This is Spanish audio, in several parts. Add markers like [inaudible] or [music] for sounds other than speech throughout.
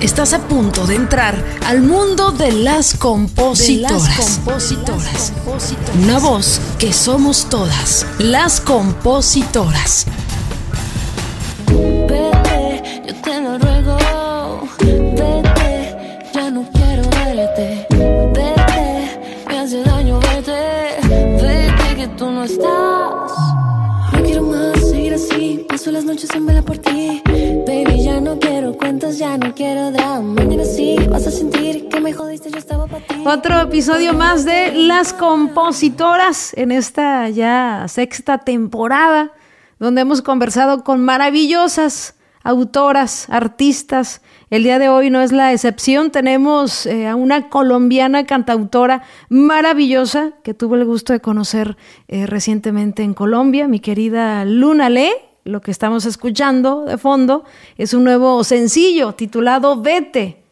Estás a punto de entrar al mundo de las compositoras. Una voz que somos todas, las compositoras. Vete, yo te lo ruego. Vete, ya no quiero verte. Vete, me hace daño verte. Vete, que tú no estás. No quiero más seguir así. Paso las noches en vela cuentos, ya no quiero drama. Mañana sí vas a sentir que me jodiste, yo estaba para ti. Otro episodio más de Las Compositoras en esta ya sexta temporada, donde hemos conversado con maravillosas autoras, artistas. El día de hoy no es la excepción. Tenemos eh, a una colombiana cantautora maravillosa que tuve el gusto de conocer eh, recientemente en Colombia, mi querida Luna Le. Lo que estamos escuchando de fondo es un nuevo sencillo titulado Vete,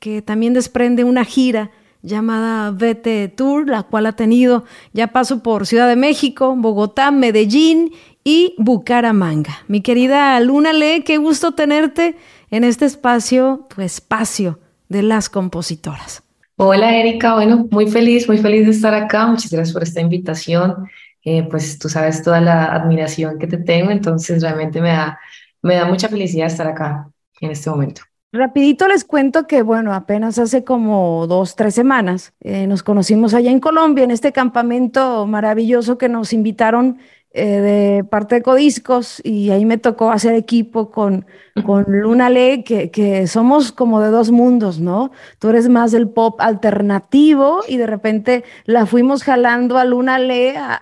que también desprende una gira llamada Vete Tour, la cual ha tenido ya paso por Ciudad de México, Bogotá, Medellín y Bucaramanga. Mi querida Luna Le, qué gusto tenerte en este espacio, tu espacio de las compositoras. Hola Erika, bueno, muy feliz, muy feliz de estar acá. Muchas gracias por esta invitación. Eh, pues tú sabes toda la admiración que te tengo, entonces realmente me da, me da mucha felicidad estar acá en este momento. Rapidito les cuento que, bueno, apenas hace como dos, tres semanas eh, nos conocimos allá en Colombia, en este campamento maravilloso que nos invitaron eh, de parte de Codiscos y ahí me tocó hacer equipo con, con Luna Le, que, que somos como de dos mundos, ¿no? Tú eres más del pop alternativo y de repente la fuimos jalando a Luna Le a,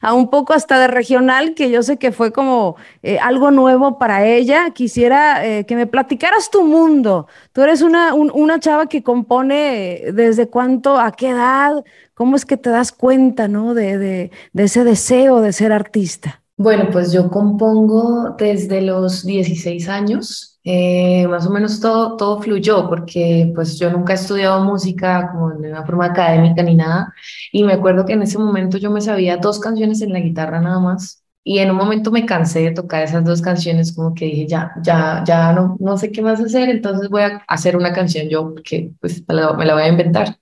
a un poco hasta de regional, que yo sé que fue como eh, algo nuevo para ella. Quisiera eh, que me platicaras tu mundo. Tú eres una, un- una chava que compone desde cuánto, a qué edad, cómo es que te das cuenta, ¿no? De, de, de ese deseo de ser artista. Bueno, pues yo compongo desde los 16 años, eh, más o menos todo, todo fluyó porque pues yo nunca he estudiado música como de una forma académica ni nada y me acuerdo que en ese momento yo me sabía dos canciones en la guitarra nada más y en un momento me cansé de tocar esas dos canciones como que dije ya, ya, ya no, no sé qué más hacer, entonces voy a hacer una canción yo porque pues me la, me la voy a inventar.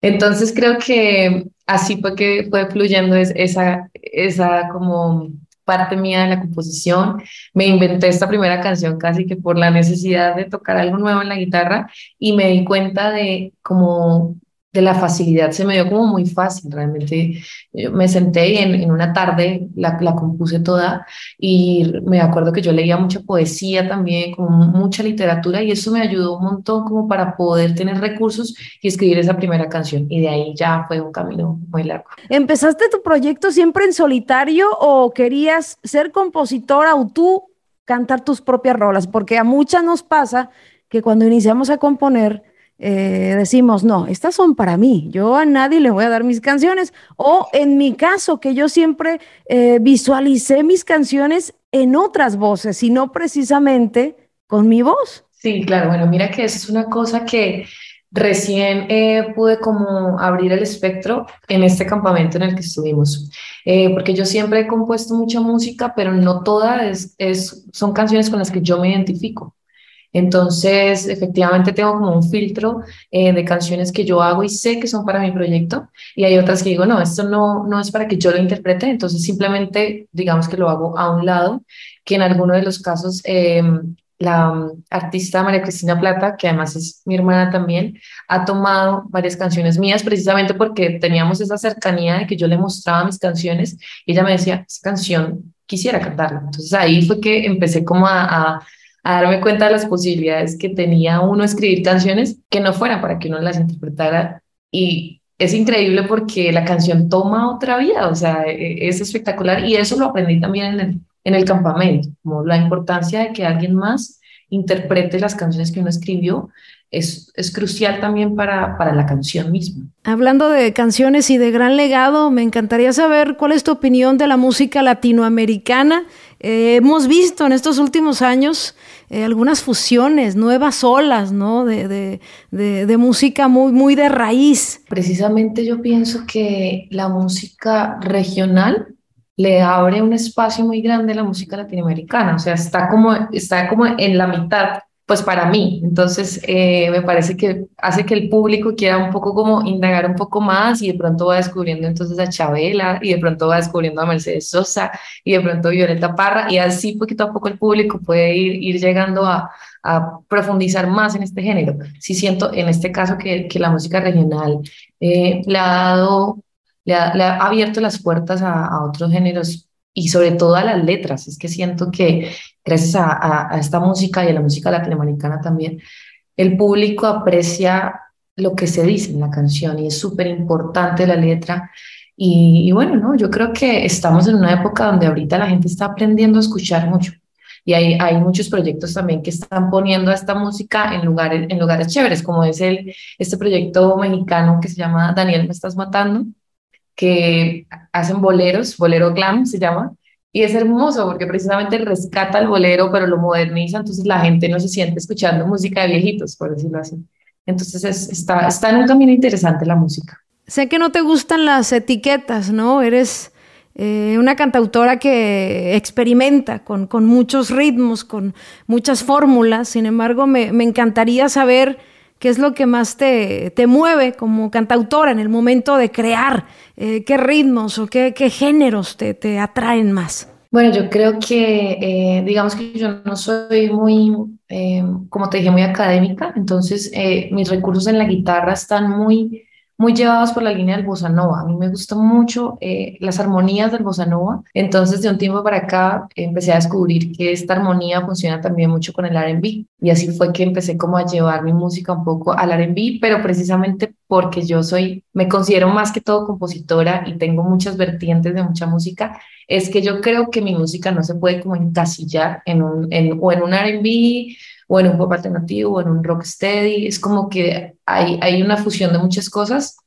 Entonces creo que así fue que fue fluyendo es- esa, esa como parte mía de la composición. Me inventé esta primera canción casi que por la necesidad de tocar algo nuevo en la guitarra y me di cuenta de como de la facilidad, se me dio como muy fácil realmente. Yo me senté en, en una tarde la, la compuse toda y me acuerdo que yo leía mucha poesía también, como mucha literatura y eso me ayudó un montón como para poder tener recursos y escribir esa primera canción. Y de ahí ya fue un camino muy largo. ¿Empezaste tu proyecto siempre en solitario o querías ser compositora o tú cantar tus propias rolas? Porque a muchas nos pasa que cuando iniciamos a componer eh, decimos, no, estas son para mí, yo a nadie le voy a dar mis canciones. O en mi caso, que yo siempre eh, visualicé mis canciones en otras voces y no precisamente con mi voz. Sí, claro, bueno, mira que esa es una cosa que recién eh, pude como abrir el espectro en este campamento en el que estuvimos, Eh, porque yo siempre he compuesto mucha música, pero no toda es, es, son canciones con las que yo me identifico. Entonces, efectivamente tengo como un filtro eh, de canciones que yo hago y sé que son para mi proyecto y hay otras que digo, no, esto no, no es para que yo lo interprete, entonces simplemente digamos que lo hago a un lado, que en alguno de los casos eh, la um, artista María Cristina Plata, que además es mi hermana también, ha tomado varias canciones mías precisamente porque teníamos esa cercanía de que yo le mostraba mis canciones y ella me decía, esa canción quisiera cantarla. Entonces ahí fue que empecé como a a darme cuenta de las posibilidades que tenía uno escribir canciones que no fueran para que uno las interpretara y es increíble porque la canción toma otra vida, o sea, e- es espectacular y eso lo aprendí también en el, en el campamento, como la importancia de que alguien más interprete las canciones que uno escribió es, es crucial también para, para la canción misma. Hablando de canciones y de gran legado, me encantaría saber cuál es tu opinión de la música latinoamericana. Eh, hemos visto en estos últimos años eh, algunas fusiones, nuevas olas, ¿no? De, de, de, de, música muy, muy de raíz. Precisamente yo pienso que la música regional le abre un espacio muy grande a la música latinoamericana, o sea, está como, está como en la mitad pues para mí. Entonces, eh, me parece que hace que el público quiera un poco como indagar un poco más y de pronto va descubriendo entonces a Chabela y de pronto va descubriendo a Mercedes Sosa y de pronto Violeta Parra y así poquito a poco el público puede ir, ir llegando a, profundizar más en este género. Sí siento en este caso que, que la música regional eh, le ha dado, le ha, abierto las puertas a otros géneros y sobre todo a las letras. Es que siento que gracias a, a, esta música y a la música latinoamericana también, el público aprecia lo que se dice en la canción y es súper importante la letra. Y, y, bueno, ¿no? yo creo que estamos en una época donde ahorita la gente está aprendiendo a escuchar mucho. Y hay, hay muchos proyectos también que están poniendo esta música en lugares, en lugares chéveres, como es el, este proyecto mexicano que se llama Daniel, me estás matando, que hacen boleros, bolero glam se llama, y es hermoso porque precisamente rescata el bolero, pero lo moderniza, entonces la gente no se siente escuchando música de viejitos, por decirlo así. Entonces es, está, está en un camino interesante la música. Sé que no te gustan las etiquetas, ¿no? Eres eh, una cantautora que experimenta con, con, muchos ritmos, con muchas fórmulas, sin embargo me, me encantaría saber ¿Qué es lo que más te, te, mueve como cantautora en el momento de crear? Eh, ¿Qué ritmos o qué, qué géneros te, te, atraen más? Bueno, yo creo que, eh, digamos que yo no soy muy, eh, como te dije, muy académica, entonces mis recursos en la guitarra están muy muy llevados por la línea del bossa nova. A mí me gustan mucho eh, las armonías del bossa nova. Entonces, de un tiempo para acá, empecé a descubrir que esta armonía funciona también mucho con el R&B. Y así fue que empecé como a llevar mi música un poco al R&B, pero precisamente porque yo soy, me considero más que todo compositora y tengo muchas vertientes de mucha música, es que yo creo que mi música no se puede como encasillar en un, en, o en un R&B o en un pop alternativo o en un rock steady. Es como que hay, hay una fusión de muchas cosas.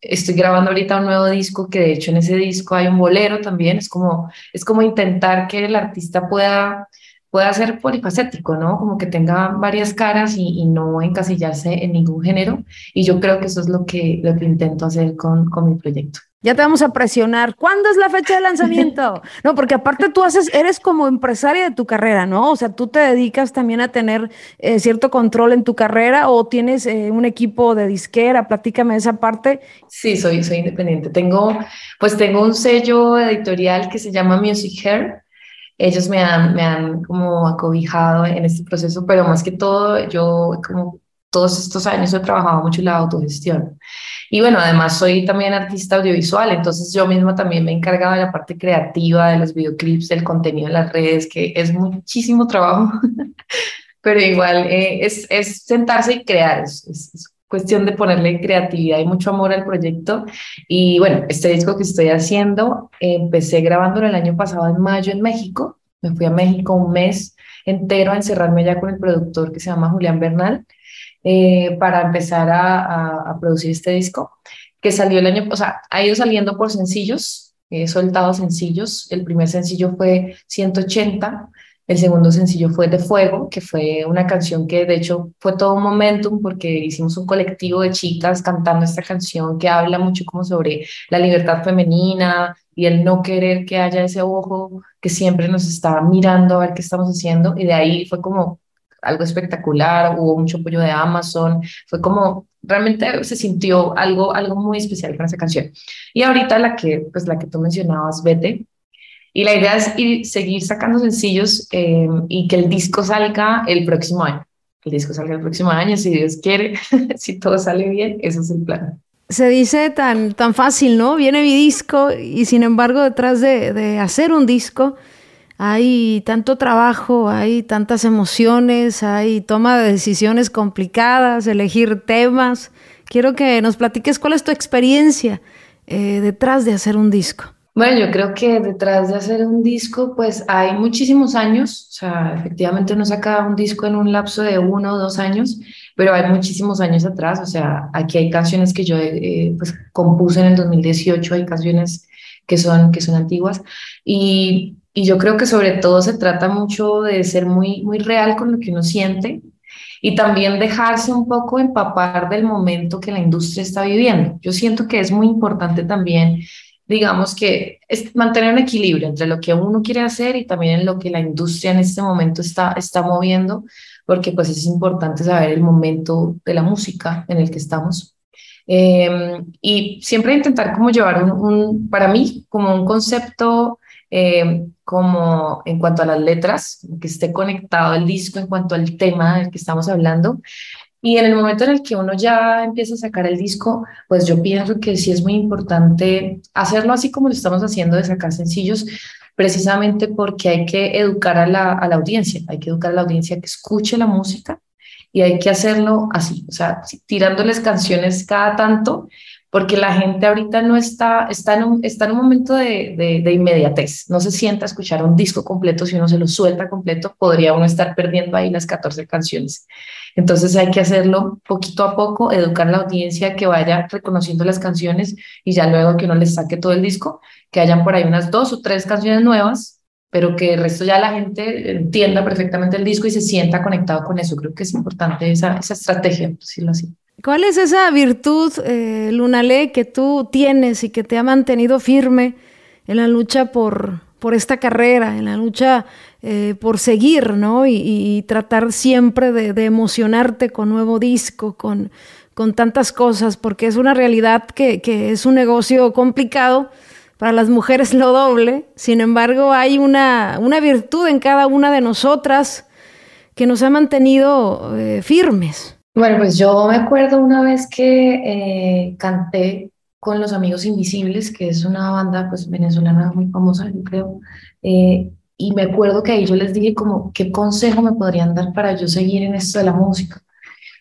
Estoy grabando ahorita un nuevo disco que de hecho en ese disco hay un bolero también. Es como, es como intentar que el artista pueda pueda ser polifacético, ¿no? Como que tenga varias caras y, y, no encasillarse en ningún género. Y yo creo que eso es lo que, lo que intento hacer con, con mi proyecto. Ya te vamos a presionar. ¿Cuándo es la fecha de lanzamiento? [laughs] No, porque aparte tú haces, eres como empresaria de tu carrera, ¿no? O sea, tú te dedicas también a tener eh, cierto control en tu carrera o tienes eh, un equipo de disquera. Platícame esa parte. Sí, soy, soy independiente. Tengo, pues tengo un sello editorial que se llama Music Hair. Ellos me han, me han como acobijado en este proceso, pero más que todo, yo como todos estos años he trabajado mucho en la autogestión. Y bueno, además soy también artista audiovisual, entonces yo misma también me he encargado de la parte creativa, de los videoclips, del contenido en las redes, que es muchísimo trabajo, [laughs] pero igual eh, es, es, sentarse y crear, es, es, cuestión de ponerle creatividad y mucho amor al proyecto. Y bueno, este disco que estoy haciendo, empecé grabándolo el año pasado en mayo en México, me fui a México un mes entero a encerrarme ya con el productor que se llama Julián Bernal eh, para empezar a, producir este disco, que salió el año, o sea, ha ido saliendo por sencillos, he soltado sencillos, el primer sencillo fue 180, el segundo sencillo fue De Fuego, que fue una canción que de hecho fue todo un momentum porque hicimos un colectivo de chicas cantando esta canción que habla mucho como sobre la libertad femenina y el no querer que haya ese ojo que siempre nos está mirando a ver qué estamos haciendo y de ahí fue como algo espectacular, hubo mucho apoyo de Amazon, fue como, realmente se sintió algo, algo muy especial con esa canción. Y ahorita la que, pues la que tú mencionabas, Vete, y la idea es ir, seguir sacando sencillos eh, y que el disco salga el próximo año. El disco salga el próximo año, si Dios quiere, [laughs] si todo sale bien, ese es el plan. Se dice tan, tan fácil, ¿no? Viene mi disco y sin embargo detrás de, de hacer un disco hay tanto trabajo, hay tantas emociones, hay toma de decisiones complicadas, elegir temas. Quiero que nos platiques cuál es tu experiencia eh, detrás de hacer un disco. Bueno, yo creo que detrás de hacer un disco, pues hay muchísimos años, o sea, efectivamente uno saca un disco en un lapso de uno o dos años, pero hay muchísimos años atrás, o sea, aquí hay canciones que yo eh, pues, compuse en el 2018, hay canciones que son, que son antiguas, y y yo creo que sobre todo se trata mucho de ser muy, muy real con lo que uno siente y también dejarse un poco empapar del momento que la industria está viviendo. Yo siento que es muy importante también digamos que es mantener un equilibrio entre lo que uno quiere hacer y también en lo que la industria en este momento está, está moviendo, porque pues es importante saber el momento de la música en el que estamos. Em, y siempre intentar como llevar un, para mí, como un concepto em, como en cuanto a las letras, que esté conectado el disco en cuanto al tema del que estamos hablando, y en el momento en el que uno ya empieza a sacar el disco, pues yo pienso que sí es muy importante hacerlo así como lo estamos haciendo de sacar sencillos, precisamente porque hay que educar a la, a la audiencia, hay que educar a la audiencia que escuche la música y hay que hacerlo así, o sea, tirándoles canciones cada tanto porque la gente ahorita no está, está en un, está en un momento de, de, inmediatez, no se sienta a escuchar un disco completo, si uno se lo suelta completo, podría uno estar perdiendo ahí las 14 canciones. Entonces hay que hacerlo poquito a poco, educar a la audiencia que vaya reconociendo las canciones y ya luego que uno les saque todo el disco, que hayan por ahí unas dos o tres canciones nuevas, pero que el resto ya la gente entienda perfectamente el disco y se sienta conectado con eso. Creo que es importante esa, esa estrategia, decirlo así. ¿Cuál es esa virtud, eh, Lunale, que tú tienes y que te ha mantenido firme en la lucha por, por esta carrera, en la lucha eh, por seguir, ¿no? Y, tratar siempre de, emocionarte con nuevo disco, con, con tantas cosas, porque es una realidad que, que, es un negocio complicado. Para las mujeres lo doble. Sin embargo, hay una, una virtud en cada una de nosotras que nos ha mantenido eh, firmes. Bueno, pues yo me acuerdo una vez que eh, canté con Los Amigos Invisibles, que es una banda pues venezolana muy famosa, yo creo, eh, y me acuerdo que ahí yo les dije como, ¿qué consejo me podrían dar para yo seguir en esto de la música?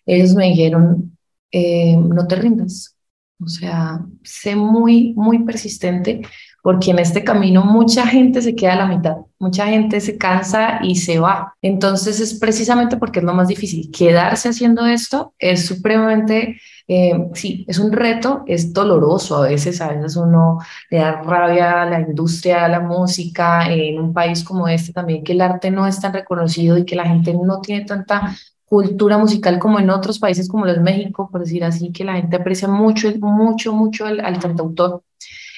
Ellos me dijeron, eh, no te rindas, o sea, sé muy, muy persistente porque en este camino mucha gente se queda a la mitad, mucha gente se cansa y se va. Entonces es precisamente porque es lo más difícil. Quedarse haciendo esto es supremamente, eh, sí, es un reto, es doloroso a veces, a veces uno le da rabia a la industria, a la música, en un país como este también, que el arte no es tan reconocido y que la gente no tiene tanta cultura musical como en otros países como los México, por decir así, que la gente aprecia mucho, mucho, mucho al, al cantautor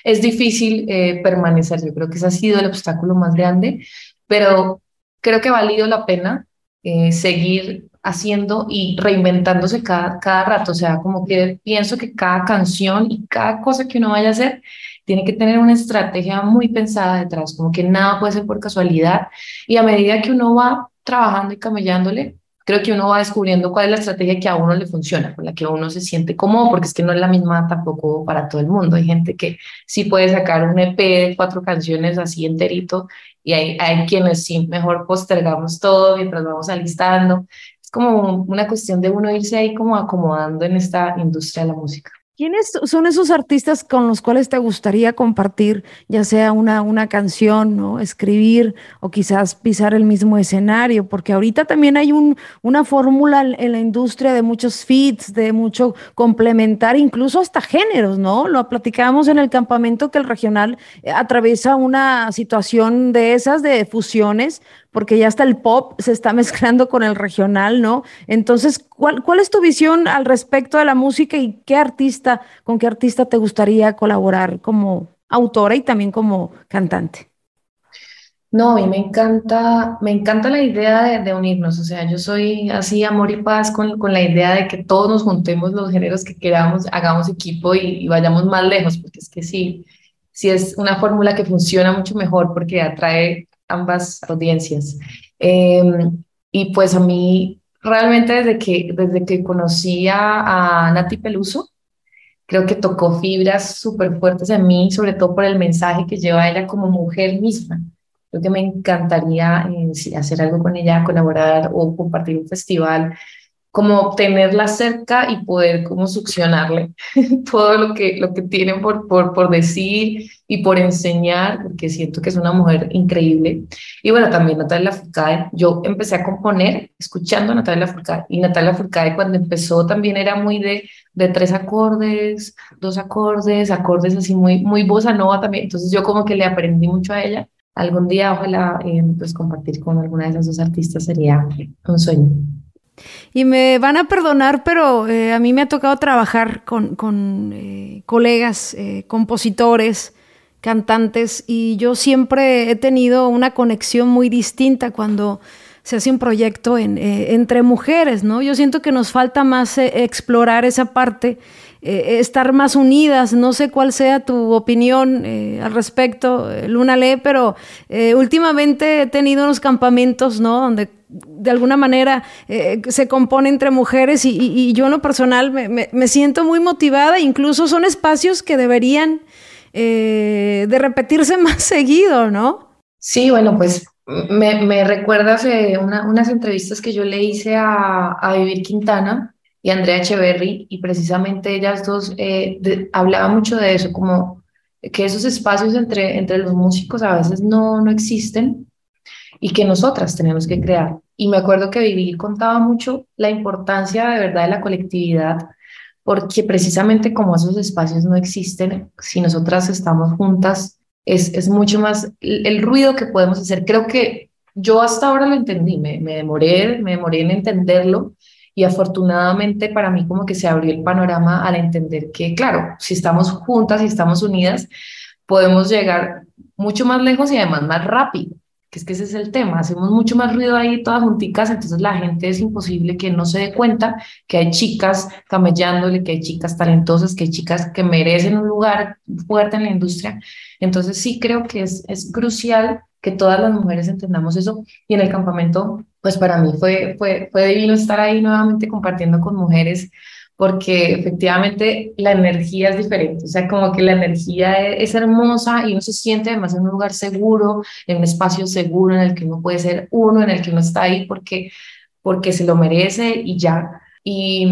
es difícil eh, permanecer. Yo creo que ese ha sido el obstáculo más grande, pero creo que ha valido la pena eh, seguir haciendo y reinventándose cada, cada rato. O sea, como que pienso que cada canción y cada cosa que uno vaya a hacer tiene que tener una estrategia muy pensada detrás, como que nada puede ser por casualidad. Y a medida que uno va trabajando y camellándole, creo que uno va descubriendo cuál es la estrategia que a uno le funciona, con la que uno se siente cómodo, porque es que no es la misma tampoco para todo el mundo. Hay gente que sí puede sacar un EP de cuatro canciones así enterito y hay, hay quienes sí, mejor postergamos todo mientras vamos alistando. Es como una cuestión de uno irse ahí como acomodando en esta industria de la música. ¿Quiénes son esos artistas con los cuales te gustaría compartir, ya sea una, una canción, ¿no? escribir o quizás pisar el mismo escenario? Porque ahorita también hay un, una fórmula en la industria de muchos feats, de mucho complementar, incluso hasta géneros, ¿no? Lo platicábamos en el campamento que el regional eh, atraviesa una situación de esas, de fusiones, porque ya hasta el pop se está [laughs] mezclando con el regional, ¿no? Entonces, ¿cuál, ¿cuál es tu visión al respecto de la música y qué artista, con qué artista te gustaría colaborar como autora y también como cantante? No, y me encanta, me encanta la idea de, unirnos, o sea, yo soy así amor y paz con, con, la idea de que todos nos juntemos los géneros que queramos, hagamos equipo y, y vayamos más lejos, porque es que sí, sí es una fórmula que funciona mucho mejor porque atrae ambas audiencias. Em, y pues a mí, realmente desde que, desde que conocí a, Nati Peluso, creo que tocó fibras súper fuertes en mí, sobre todo por el mensaje que lleva ella como mujer misma. Creo que me encantaría eh, hacer algo con ella, colaborar o compartir un festival como tenerla cerca y poder como succionarle [laughs] todo lo que, lo que tienen por, por, por decir y por enseñar, porque siento que es una mujer increíble. Y bueno, también Natalia Furcade, yo empecé a componer escuchando a Natalia Furcade, y Natalia Furcade cuando empezó también era muy de, de tres acordes, dos acordes, acordes así muy, muy bossa nova también, entonces yo como que le aprendí mucho a ella. Algún día ojalá eh, pues compartir con alguna de esas dos artistas sería un sueño. Y me van a perdonar, pero eh, a mí me ha tocado trabajar con, eh, colegas, eh, compositores, cantantes y yo siempre he tenido una conexión muy distinta cuando se hace un proyecto entre mujeres, ¿no? Yo siento que nos falta más explorar esa parte, estar más unidas. No sé cuál sea tu opinión al respecto, Luna Lee, pero últimamente he tenido unos campamentos, ¿no? Donde de alguna manera se compone entre mujeres y, yo en lo personal me, siento muy motivada, incluso son espacios que deberían de repetirse [laughs] más seguido, ¿no? Sí, bueno, pues me, me recuerdas unas entrevistas que yo le hice a, a Vivir Quintana y Andrea Echeverry, y precisamente ellas dos eh, hablaban mucho de eso, como que esos espacios entre, entre los músicos a veces no, no existen y que nosotras tenemos que crear. Y me acuerdo que Vivir contaba mucho la importancia de verdad de la colectividad, porque precisamente como esos espacios no existen, si nosotras estamos juntas, es, mucho más el, ruido que podemos hacer. Creo que yo hasta ahora lo entendí, me, me demoré, me demoré en entenderlo y afortunadamente para mí como que se abrió el panorama al entender que, claro, si estamos juntas y estamos unidas, podemos llegar mucho más lejos y además más rápido que es que ese es el tema, hacemos mucho más ruido ahí todas junticas, entonces la gente es imposible que no se dé cuenta que hay chicas camellándole, que hay chicas talentosas, que hay chicas que merecen un lugar fuerte en la industria. Entonces sí creo que es, es crucial que todas las mujeres entendamos eso y en el campamento, pues para mí fue, fue, fue divino estar ahí nuevamente compartiendo con mujeres porque efectivamente la energía es diferente, o sea, como que la energía e-, es, hermosa y uno se siente además en un lugar seguro, en un espacio seguro en el que uno puede ser uno, en el que uno está ahí porque, porque se lo merece y ya. Y,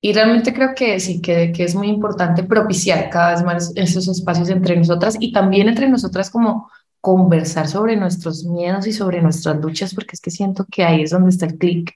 y realmente creo que sí, que, que es muy importante propiciar cada vez más esos espacios entre nosotras y también entre nosotras como conversar sobre nuestros miedos y sobre nuestras luchas, porque es que siento que ahí es donde está el clic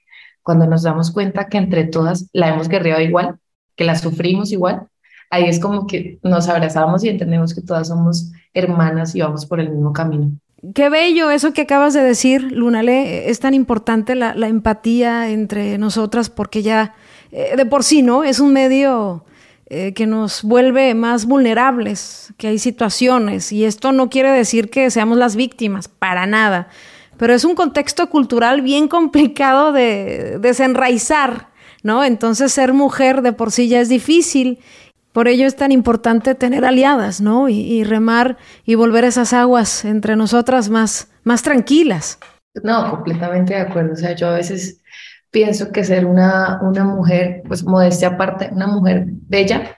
cuando nos damos cuenta que entre todas la hemos guerreado igual, que la sufrimos igual, ahí es como que nos abrazamos y entendemos que todas somos hermanas y vamos por el mismo camino. Qué bello eso que acabas de decir, Lunale. Es tan importante la, empatía entre nosotras porque ya eh, de por sí, ¿no? Es un medio eh, que nos vuelve más vulnerables, que hay situaciones y esto no quiere decir que seamos las víctimas, para nada pero es un contexto cultural bien complicado de desenraizar, ¿no? Entonces ser mujer de por sí ya es difícil. Por ello es tan importante tener aliadas, ¿no? Y, remar y volver esas aguas entre nosotras más, más tranquilas. No, completamente de acuerdo. O sea, yo a veces pienso que ser una, una mujer, pues modestia aparte, una mujer bella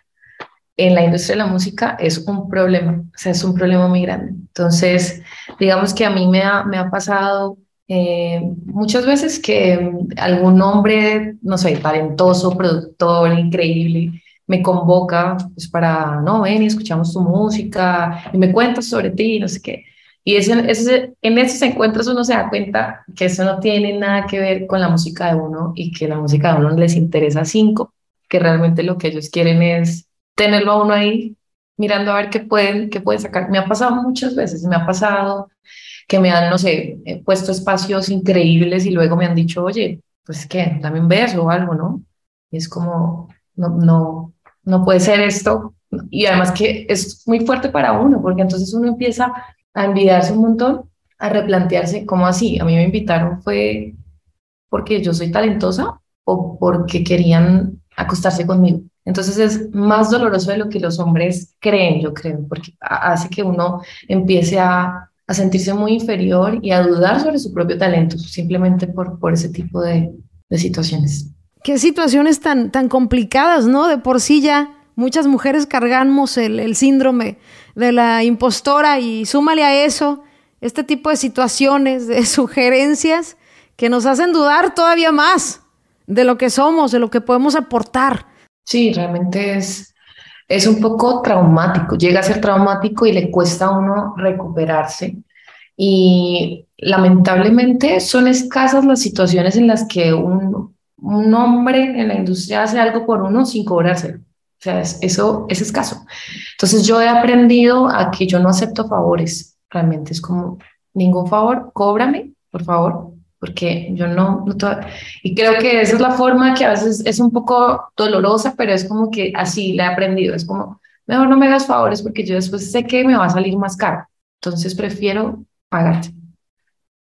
en la industria de la música es un problema, o sea, es un problema muy grande. Entonces, digamos que a mí me ha, pasado eh, muchas veces que algún hombre, no sé, talentoso, productor, increíble, me convoca pues para, no, ven y escuchamos tu música y me cuentas sobre ti, no sé qué. Y en esos encuentros uno se da cuenta que eso no tiene nada que ver con la música de uno y que la música de uno les interesa cinco, que realmente lo que ellos quieren es tenerlo a uno ahí mirando a ver qué pueden, qué pueden sacar. Me ha pasado muchas veces, me ha pasado que me han, no sé, puesto espacios increíbles y luego me han dicho, oye, pues que dame un beso o algo, ¿no? Y es como, no, no, no puede ser esto. Y además que es muy fuerte para uno, porque entonces uno empieza a envidiarse un montón, a replantearse, ¿cómo así? A mí me invitaron fue porque yo soy talentosa o porque querían acostarse conmigo. Entonces es más doloroso de lo que los hombres creen, yo creo, porque hace que uno empiece a, a sentirse muy inferior y a dudar sobre su propio talento, simplemente por, por ese tipo de, de situaciones. Qué situaciones tan, tan complicadas, ¿no? De por sí ya muchas mujeres cargamos el, el síndrome de la impostora y súmale a eso este tipo de situaciones, de [laughs] sugerencias que nos hacen dudar todavía más de lo que somos, de lo que podemos aportar. Sí, realmente es, es un poco traumático, llega a ser traumático y le cuesta a uno recuperarse. Y lamentablemente son escasas las situaciones en las que un, un hombre en la industria hace algo por uno sin cobrárselo. O sea, eso es escaso. Entonces yo he aprendido a que yo no acepto favores. Realmente es como, ningún favor, cóbrame, por favor, porque yo no, y creo que esa es la forma que a veces es un poco dolorosa, pero es como que así la he aprendido, es como, mejor no me hagas favores porque yo después sé que me va a salir más caro. Entonces prefiero pagarte.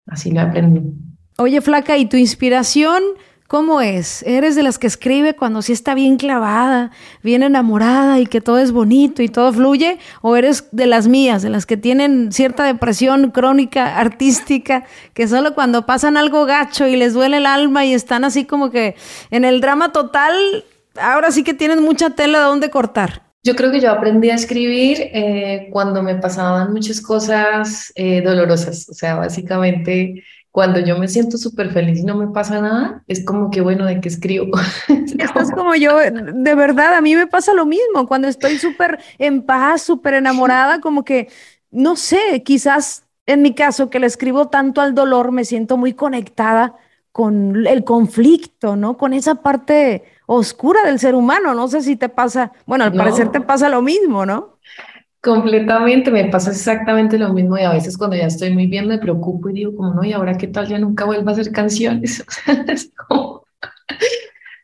Así lo aprendí. Oye, Flaca, ¿y tu inspiración cómo es? ¿Eres de las que escribe cuando sí está bien clavada, bien enamorada y que todo es bonito y todo fluye? ¿O eres de las mías, de las que tienen cierta depresión crónica, artística, que solo cuando pasan algo gacho y les duele el alma y están así como que en el drama total, ahora sí que tienen mucha tela de dónde cortar? Yo creo que yo aprendí a escribir eh, cuando me pasaban muchas cosas eh, dolorosas, o sea, básicamente cuando yo me siento súper feliz y no me pasa nada, es como que bueno, ¿de qué escribo? [laughs] Estás como yo, de verdad, a mí me pasa lo mismo, cuando estoy súper en paz, súper enamorada, como que, no sé, quizás en mi caso, que le escribo tanto al dolor, me siento muy conectada con el conflicto, ¿no? Con esa parte oscura del ser humano. No sé si te pasa, bueno, al parecer te pasa lo mismo, ¿no? Completamente, me pasa exactamente lo mismo y a veces cuando ya estoy muy bien me preocupo y digo como no, y ahora qué tal ya nunca vuelvo a hacer canciones. [laughs]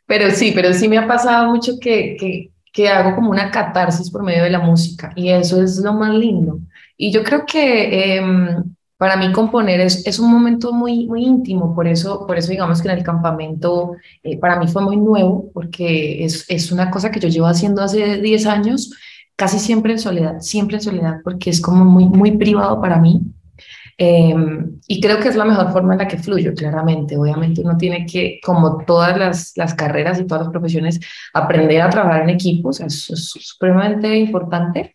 Pero sí, pero sí me ha pasado mucho que, que, que hago como una catarsis por medio de la música y eso es lo más lindo. Y yo creo que em, para mí componer es, es, un momento muy, muy íntimo, por eso, por eso digamos que en el campamento eh, para mí fue muy nuevo, porque es, es, una cosa que yo llevo haciendo hace 10 años, casi siempre en soledad, siempre en soledad, porque es como muy, muy privado para mí. Eh, y creo que es la mejor forma en la que fluyo, claramente. Obviamente uno tiene que, como todas las, las carreras y todas las profesiones, aprender a trabajar en equipos, es, es supremamente importante.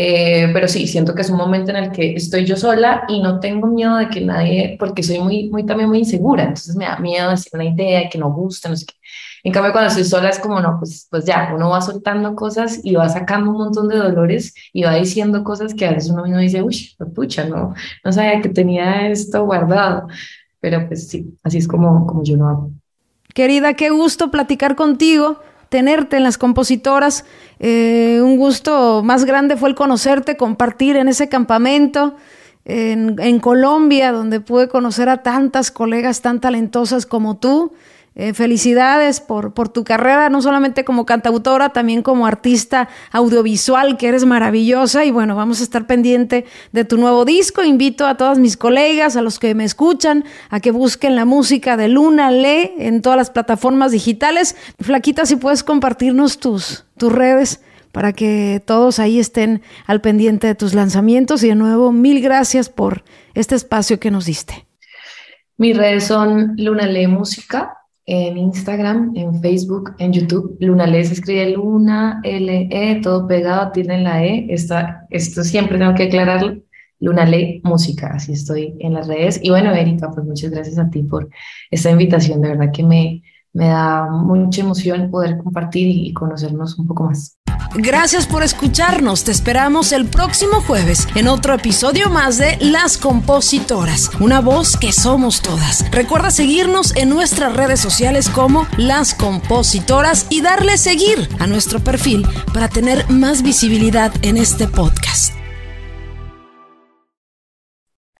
Eh, pero sí, siento que es un momento en el que estoy yo sola y no tengo miedo de que nadie, porque soy muy, muy también muy insegura, entonces me da miedo decir una idea que no gusta, no sé qué. En cambio, cuando estoy sola es como, no, pues, pues ya, uno va soltando cosas y va sacando un montón de dolores y va diciendo cosas que a veces uno mismo dice, uy, pucha, no, no sabía que tenía esto guardado. Pero pues sí, así es como, como yo lo hago. Querida, qué gusto platicar contigo tenerte en las compositoras. Eh, un gusto más grande fue el conocerte, compartir en ese campamento en, en Colombia, donde pude conocer a tantas colegas tan talentosas como tú. Eh, felicidades por, por tu carrera, no solamente como cantautora, también como artista audiovisual, que eres maravillosa. Y bueno, vamos a estar pendiente de tu nuevo disco. Invito a todas mis colegas, a los que me escuchan, a que busquen la música de Luna Le en todas las plataformas digitales. Flaquita, si puedes compartirnos tus, tus redes para que todos ahí estén al pendiente de tus lanzamientos. Y de nuevo, mil gracias por este espacio que nos diste. Mis redes son Luna Le Música en Instagram, en Facebook, en YouTube. Luna Le se escribe Luna, L, E, todo pegado, tiene la E. Esta, esto siempre tengo que aclararlo. Luna Le Música, así estoy en las redes. Y bueno, Erika, pues muchas gracias a ti por esta invitación. De verdad que me, me da mucha emoción poder compartir y conocernos un poco más. Gracias por escucharnos. Te esperamos el próximo jueves en otro episodio más de Las Compositoras, una voz que somos todas. Recuerda seguirnos en nuestras redes sociales como Las Compositoras y darle seguir a nuestro perfil para tener más visibilidad en este podcast.